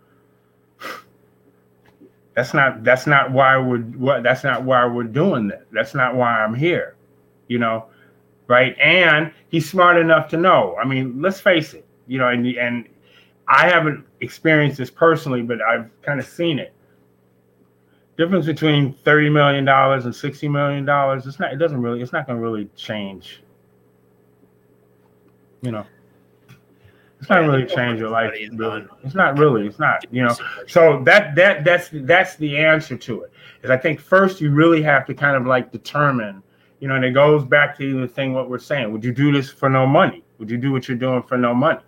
that's not that's not why we're what that's not why we're doing that. That's not why I'm here. You know, right? And he's smart enough to know. I mean, let's face it. You know, and and I haven't experienced this personally, but I've kind of seen it. Difference between thirty million dollars and sixty million dollars. It's not. It doesn't really. It's not going to really change. You know. It's not really change your life. Really. It's not really. It's not. You know. So that that that's that's the answer to it. Is I think first you really have to kind of like determine. You know, and it goes back to the thing what we're saying. Would you do this for no money? Would you do what you're doing for no money?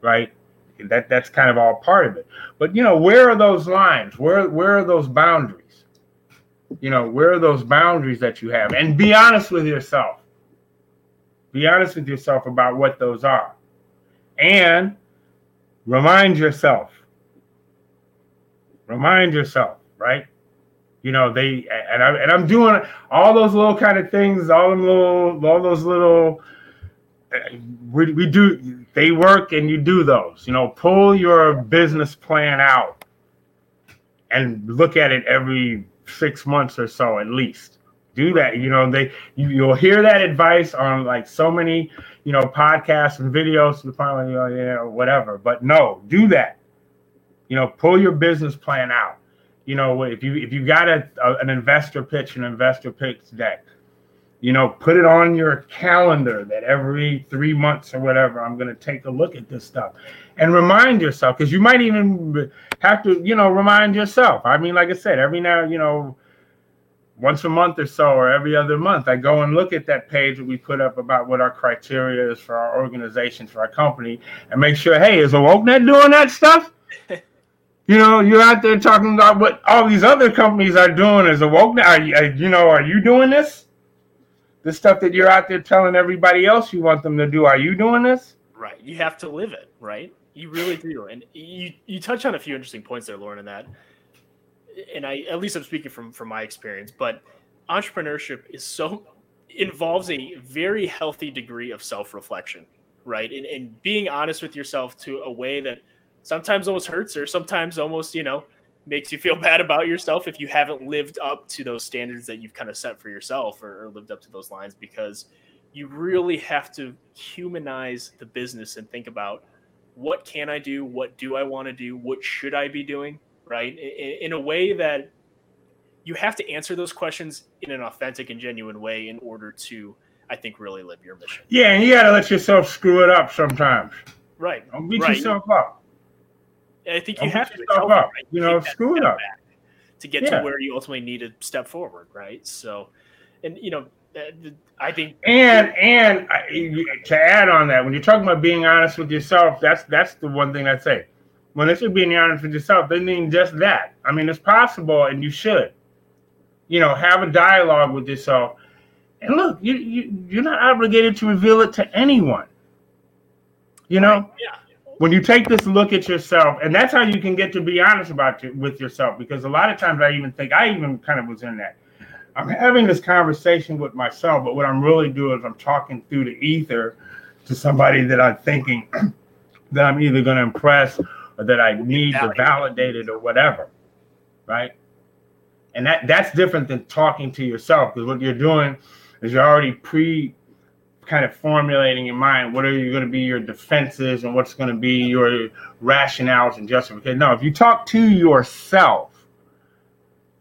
Right. That that's kind of all part of it. But you know, where are those lines? Where where are those boundaries? You know, where are those boundaries that you have? And be honest with yourself. Be honest with yourself about what those are and remind yourself. Remind yourself right? You know they and, I, and i'm doing all those little kind of things all them little all those little uh, we, we do they work and you do those you know pull your business plan out and look at it every six months or so at least. Do that you know they you, you'll hear that advice on like so many you know, podcasts and videos to the point where you know, whatever. But no, do that. You know, pull your business plan out. You know, if you if you got a, a an investor pitch, an investor pitch deck, you know, put it on your calendar that every three months or whatever, I'm going to take a look at this stuff and remind yourself because you might even have to, you know, remind yourself. I mean, like I said, every now, you know, once a month or so or every other month i go and look at that page that we put up about what our criteria is for our organization for our company and make sure hey is awokenet doing that stuff you know you're out there talking about what all these other companies are doing is awokenet are you, are, you know are you doing this the stuff that you're out there telling everybody else you want them to do. Are you doing this? Right. You have to live it, right? You really do. And you you touch on a few interesting points there, Lauren, in that. And I at least I'm speaking from from my experience, but entrepreneurship is so involves a very healthy degree of self-reflection, right? And, and being honest with yourself to a way that sometimes almost hurts or sometimes almost, you know, makes you feel bad about yourself if you haven't lived up to those standards that you've kind of set for yourself or, or lived up to those lines because you really have to humanize the business and think about what can I do? What do I want to do? What should I be doing? Right. In, in, a way that you have to answer those questions in an authentic and genuine way in order to, I think, really live your mission. Yeah. And you got to let yourself screw it up sometimes. Right. Don't beat right. yourself up. I think you Don't have beat to yourself up. You know, screw it up. To get Yeah. to where you ultimately need to step forward. Right. So, and, you know, uh, I think And and I- to add on that, when you're talking about being honest with yourself, that's that's the one thing I say. When it's being honest with yourself, they mean just that. I mean, it's possible, and you should, you know, have a dialogue with yourself. And look, you, you you're not obligated to reveal it to anyone. You know, yeah. when you take this look at yourself, and that's how you can get to be honest about it with yourself. Because a lot of times, I even think I even kind of was in that. I'm having this conversation with myself, but what I'm really doing is I'm talking through the ether to somebody that I'm thinking that I'm either going to impress or that I need to Validate. it or whatever, right? And that that's different than talking to yourself because what you're doing is you're already pre kind of formulating in mind what are you going to be your defenses and what's going to be your rationales and justification. No, if you talk to yourself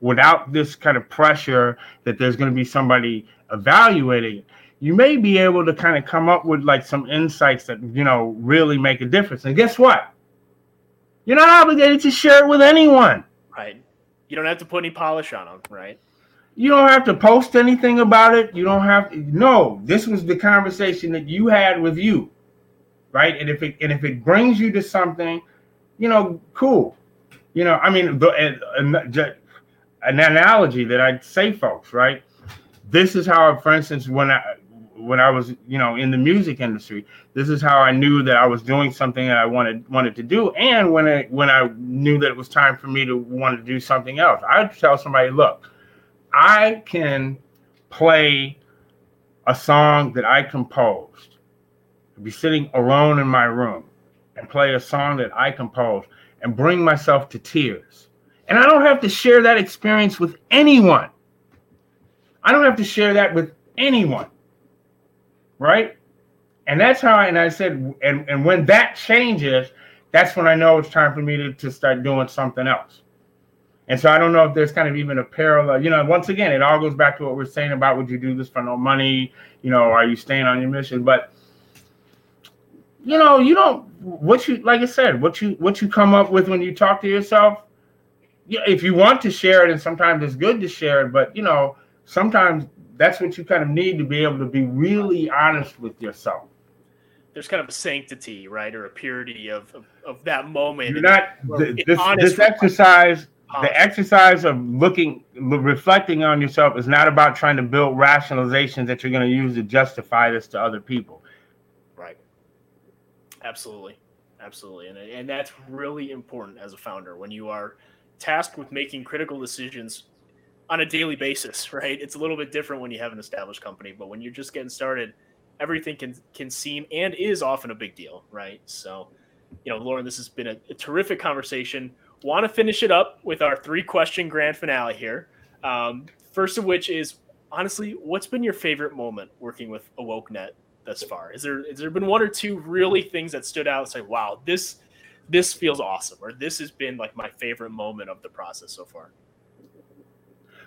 without this kind of pressure that there's going to be somebody evaluating it, you may be able to kind of come up with like some insights that you know really make a difference. And guess what? You're not obligated to share it with anyone. Right. You don't have to put any polish on them. Right. You don't have to post anything about it. You don't have to. No, this was the conversation that you had with you, right? And if it and if it brings you to something, you know, cool. You know, I mean, the, an, an, an analogy that I'd say, folks, right? This is how, for instance, when I when I was, you know, in the music industry, this is how I knew that I was doing something that I wanted wanted to do, and when I when I knew that it was time for me to want to do something else, I'd tell somebody, look. I can play a song that I composed, be sitting alone in my room and play a song that I composed and bring myself to tears. And I don't have to share that experience with anyone. I don't have to share that with anyone. Right? And that's how, I, and I said, and, and when that changes, that's when I know it's time for me to, to start doing something else. And so I don't know if there's kind of even a parallel. You know, once again, it all goes back to what we're saying about would you do this for no money? You know, are you staying on your mission? But you know, you don't what you like I said, what you what you come up with when you talk to yourself. If you want to share it, and sometimes it's good to share it, but you know, sometimes that's what you kind of need to be able to be really honest with yourself. There's kind of a sanctity, right, or a purity of of, of that moment. You're not th- this this exercise the uh-huh. exercise of looking reflecting on yourself is not about trying to build rationalizations that you're going to use to justify this to other people Right. Absolutely. Absolutely. And, and that's really important as a founder when you are tasked with making critical decisions on a daily basis, right? It's a little bit different when you have an established company, but when you're just getting started, everything can can seem and is often a big deal, right? So, you know, Lauren, this has been a, a terrific conversation. Want to finish it up with our three question grand finale here. Um, first of which is honestly, what's been your favorite moment working with AwokeNet thus far? Is there is there been one or two really things that stood out say, wow, this this feels awesome, or this has been like my favorite moment of the process so far?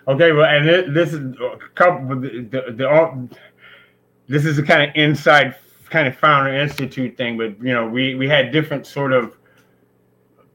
Okay well and this is uh, a couple the, the, the all, this is a kind of inside kind of founder institute thing but you know we we had different sort of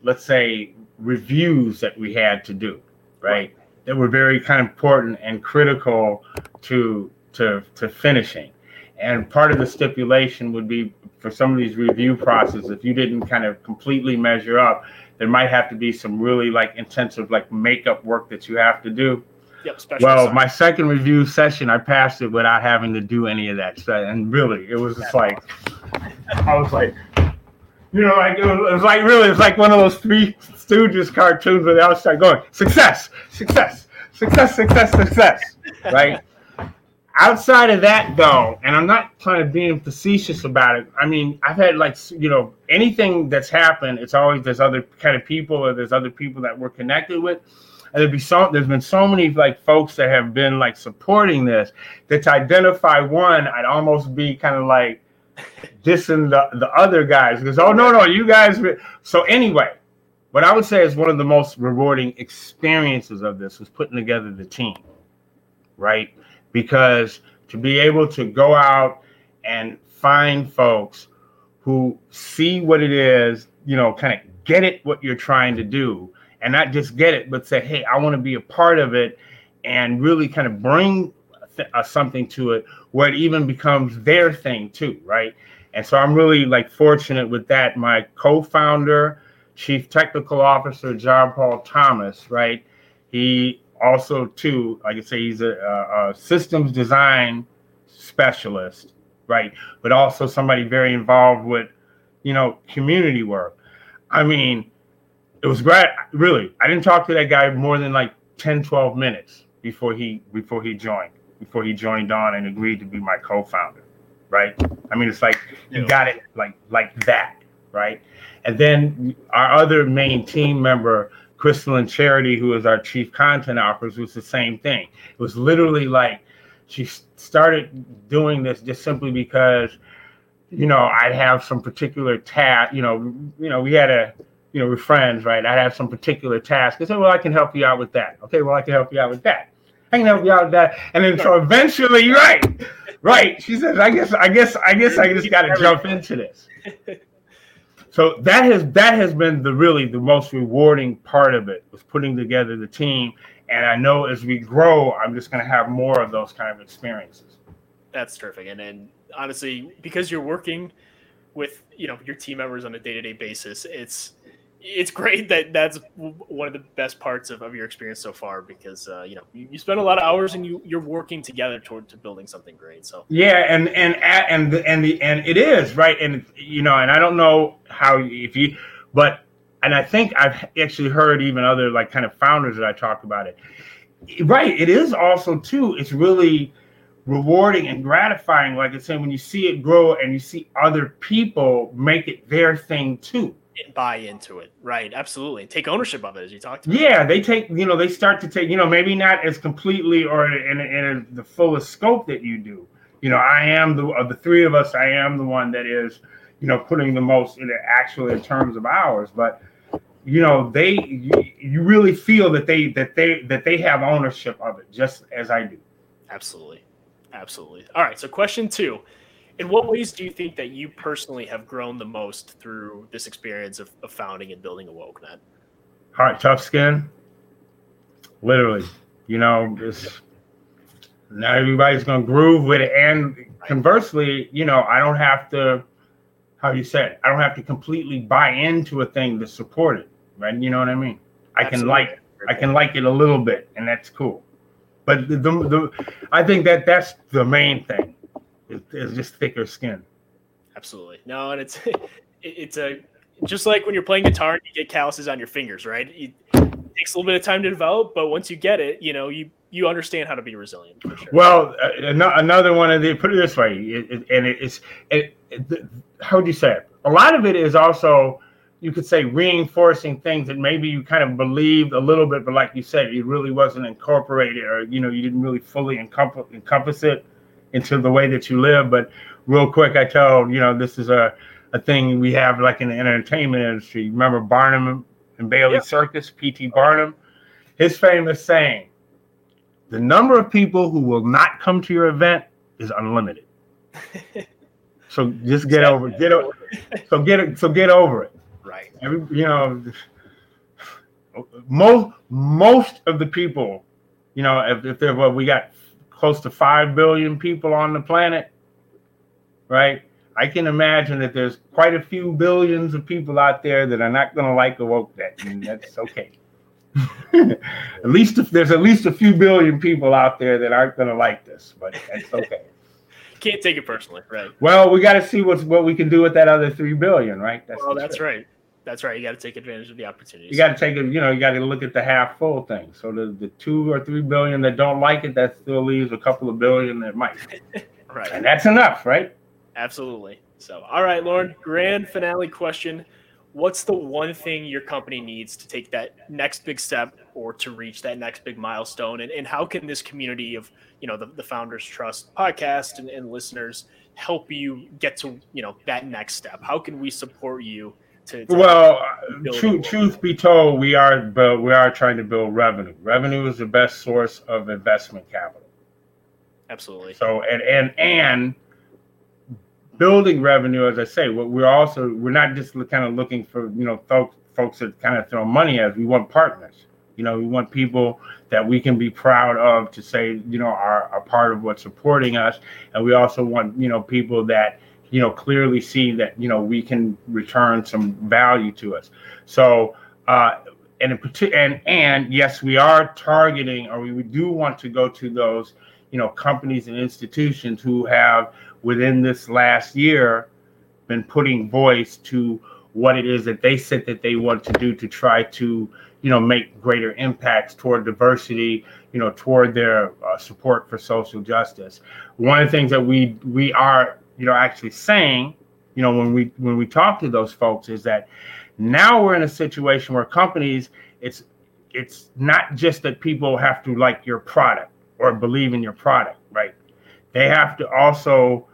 let's say reviews that we had to do right? That were very kind of important and critical to to to finishing. And part of the stipulation would be for some of these review processes if you didn't kind of completely measure up there might have to be some really like intensive like makeup work that you have to do Yep. Special Well, assignment. my second review session, I passed it without having to do any of that stuff. And really, it was just like, I was like, you know, like it was, it was like really, it's like one of those Three Stooges cartoons where they all start going, success, success, success, success, success, right? Outside of that, though, and I'm not trying to be facetious about it. I mean, I've had like you know anything that's happened. It's always there's other kind of people or there's other people that we're connected with there'd be so there's been so many like folks that have been like supporting this that to identify one i'd almost be kind of like dissing the, the other guys because oh no no you guys so anyway what i would say is one of the most rewarding experiences of this was putting together the team right? Because to be able to go out and find folks who see what it is you know kind of get it what you're trying to do and not just get it, but say, hey, I want to be a part of it and really kind of bring th- uh, something to it where it even becomes their thing too, right? And so I'm really like fortunate with that. My co-founder, chief technical officer, John Paul Thomas, right? He also too, like I say, he's a, a, a systems design specialist, right? But also somebody very involved with, you know, community work. I mean, it was great. Really i didn't talk to that guy more than like 10 12 minutes before he before he joined before he joined on and agreed to be my co-founder right? I mean it's like you Yeah. got it like like that right? And then our other main team member crystalline charity who is our chief content officer was the same thing. It was literally like she started doing this just simply because you know i'd have some particular task you know you know we had a you know, we're friends, right? I have some particular task. I said, well, I can help you out with that. Okay, well, I can help you out with that. I can help you out with that. And then so eventually, right, right. She says, I guess, I guess, I guess I just got to jump into this. So that has that has been the really the most rewarding part of it was putting together the team. And I know as we grow, I'm just going to have more of those kind of experiences. That's terrific. And then honestly, because you're working with you know your team members on a day to day basis, it's it's great that that's one of the best parts of, of your experience so far because uh, you know you, you spend a lot of hours and you you're working together toward to building something great. So Yeah, and and and the, and the and it is right, and you know, and I don't know how if you, but and I think I've actually heard even other like kind of founders that I talk about it. Right, it is also too. It's really rewarding and gratifying, like I said, when you see it grow and you see other people make it their thing too. And buy into it, right? Absolutely, take ownership of it as you talked about. Yeah, they take, you know, they start to take, you know, maybe not as completely or in, in the fullest scope that you do. You know, I am the of the three of us, I am the one that is, you know, putting the most in it actually in terms of hours. But you know, they you, you really feel that they that they that they have ownership of it, just as I do. Absolutely. Absolutely. All right. So, question two In what ways do you think that you personally have grown the most through this experience of, of founding and building a WokeNet? Heart, tough skin. Literally, you know, it's not everybody's gonna groove with it, and conversely, you know, I don't have to. How you said, I don't have to completely buy into a thing to support it, right? You know what I mean? I can Absolutely. like I can like it a little bit, and that's cool. But the, the, the I think that that's the main thing is just thicker skin. Absolutely. No, and it's it's a just like when you're playing guitar and you get calluses on your fingers, right? It takes a little bit of time to develop, but once you get it, you know, you you understand how to be resilient for sure. Well, uh, another one of the put it this way, it, it, and it, it's it, how would you say it? A lot of it is also you could say reinforcing things that maybe you kind of believed a little bit, but like you said, it really wasn't incorporated, or you know, you didn't really fully encompass, encompass it into the way that you live. But real quick, I tell you know this is a a thing we have like in the entertainment industry. Remember Barnum and Bailey Yeah. Circus, P.T. Barnum, his famous saying the number of people who will not come to your event is unlimited. So just get over get o- so get it so get over it. right. Every you know most most of the people, you know, if, if they're well, we got close to five billion people on the planet, right? I can imagine that there's quite a few billions of people out there that are not going to like a WokeNet, and that's okay. at least if there's at least a few billion people out there that aren't going to like this, but that's okay. Can't take it personally, right? Well, we got to see what's what we can do with that other three billion, right? That's well, that's right. That's right. You got to take advantage of the opportunities. You got to take it. You know, you got to look at the half full thing. So the the two or three billion that don't like it, that still leaves a couple of billion that might. right. And that's enough, right? Absolutely. So, all right, Lauren. Grand finale question what's the one thing your company needs to take that next big step or to reach that next big milestone and, and how can this community of you know the, the founders trust podcast and, and listeners help you get to you know that next step how can we support you to, to well truth, truth be told we are but we are trying to build revenue. Revenue is the best source of investment capital. Absolutely. So and and and building revenue, as I say, what we're also we're not just kind of looking for you know folks folks that kind of throw money at us. We want partners. You know, we want people that we can be proud of to say you know are a part of what's supporting us, and we also want you know people that you know clearly see that you know we can return some value to us. So. Uh, and in particular, and and yes, we are targeting, or we do want to go to those, you know, companies and institutions who have within this last year been putting voice to what it is that they said that they want to do to try to you know make greater impacts toward diversity you know toward their uh, support for social justice one of the things that we we are you know actually saying you know when we when we talk to those folks is that now we're in a situation where companies it's it's not just that people have to like your product or believe in your product right they have to also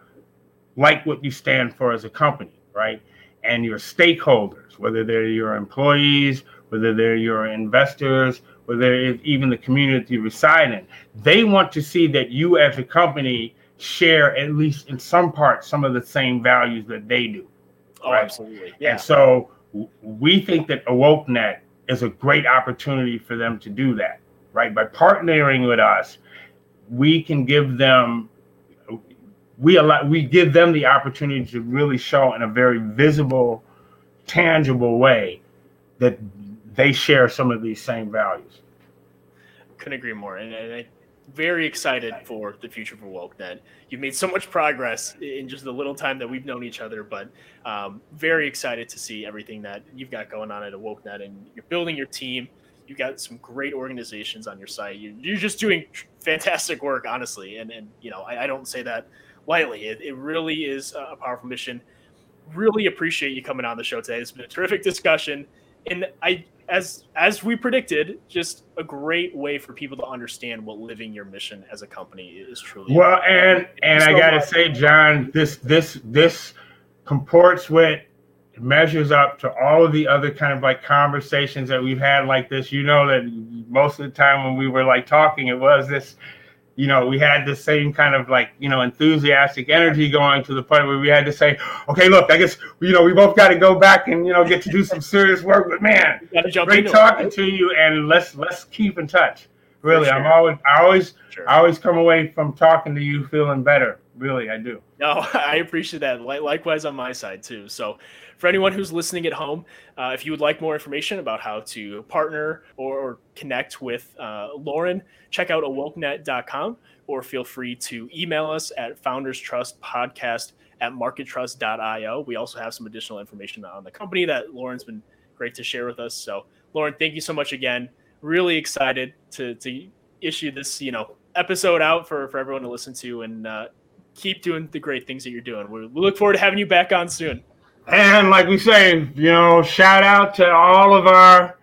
like what you stand for as a company, right? And your stakeholders, whether they're your employees, whether they're your investors, whether even the community you reside in, they want to see that you as a company share at least in some part some of the same values that they do. Oh, right? absolutely. Yeah. And so we think that AwokeNet is a great opportunity for them to do that, right? By partnering with us, we can give them we allow we give them the opportunity to really show in a very visible, tangible way that they share some of these same values. Couldn't agree more, and, and I very excited for the future for Woke. WokeNet. You've made so much progress in just the little time that we've known each other, but um, very excited to see everything that you've got going on at WokeNet, and you're building your team. You've got some great organizations on your site. You, are just doing fantastic work, honestly, and and you know I, I don't say that lightly. It, it really is a powerful mission. Really appreciate you coming on the show today. It's been a terrific discussion, and I, as as we predicted, just a great way for people to understand what living your mission as a company is truly. Well, about. and and so I gotta much. say, John, this this this comports with measures up to all of the other kind of like conversations that we've had like this. You know that most of the time when we were like talking, it was this you know, we had the same kind of like, you know, enthusiastic energy going to the point where we had to say, okay, look, I guess, you know, we both got to go back and, you know, get to do some serious work. But man, great talking it, to you and let's, let's keep in touch. Really. Sure. I'm always, I always, sure. I always come away from talking to you feeling better. Really, I do. No, I appreciate that. Likewise on my side too. So for anyone who's listening at home, uh, if you would like more information about how to partner or, or connect with uh, Lauren, check out awokenet.com or feel free to email us at founderstrustpodcast at markettrust.io. We also have some additional information on the company that Lauren's been great to share with us. So, Lauren, thank you so much again. Really excited to, to issue this, you know, episode out for, for everyone to listen to and uh, keep doing the great things that you're doing. We look forward to having you back on soon. And like we say, you know, shout out to all of our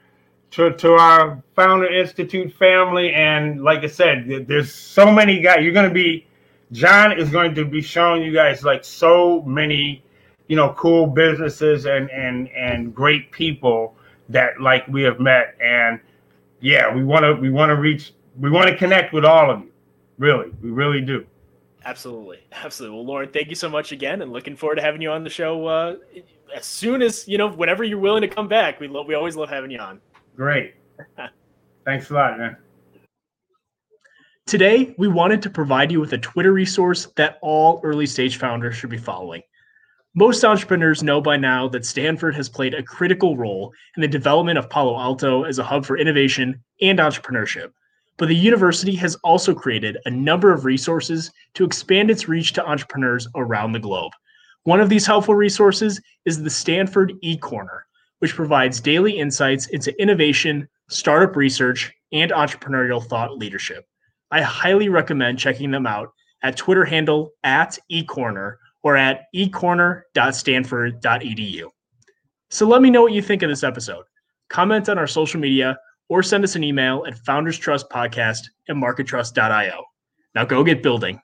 to, to our founder institute family. And like i said there's so many guys you're to be john is going to be showing you guys like so many you know cool businesses and and and great people that like we have met. And yeah we want to we want to reach we want to connect with all of you. Really we really do Absolutely, absolutely. Well, Lauren, thank you so much again, and looking forward to having you on the show uh, as soon as you know, whenever you're willing to come back. We love, we always love having you on. Great. Thanks a lot, man. Today, we wanted to provide you with a Twitter resource that all early stage founders should be following. Most entrepreneurs know by now that Stanford has played a critical role in the development of Palo Alto as a hub for innovation and entrepreneurship. But the university has also created a number of resources to expand its reach to entrepreneurs around the globe. One of these helpful resources is the Stanford eCorner, which provides daily insights into innovation, startup research, and entrepreneurial thought leadership. I highly recommend checking them out at Twitter handle at eCorner or at ecorner.stanford.edu. So let me know what you think of this episode. Comment on our social media or send us an email at founderstrustpodcast at markettrust.io. Now go get building.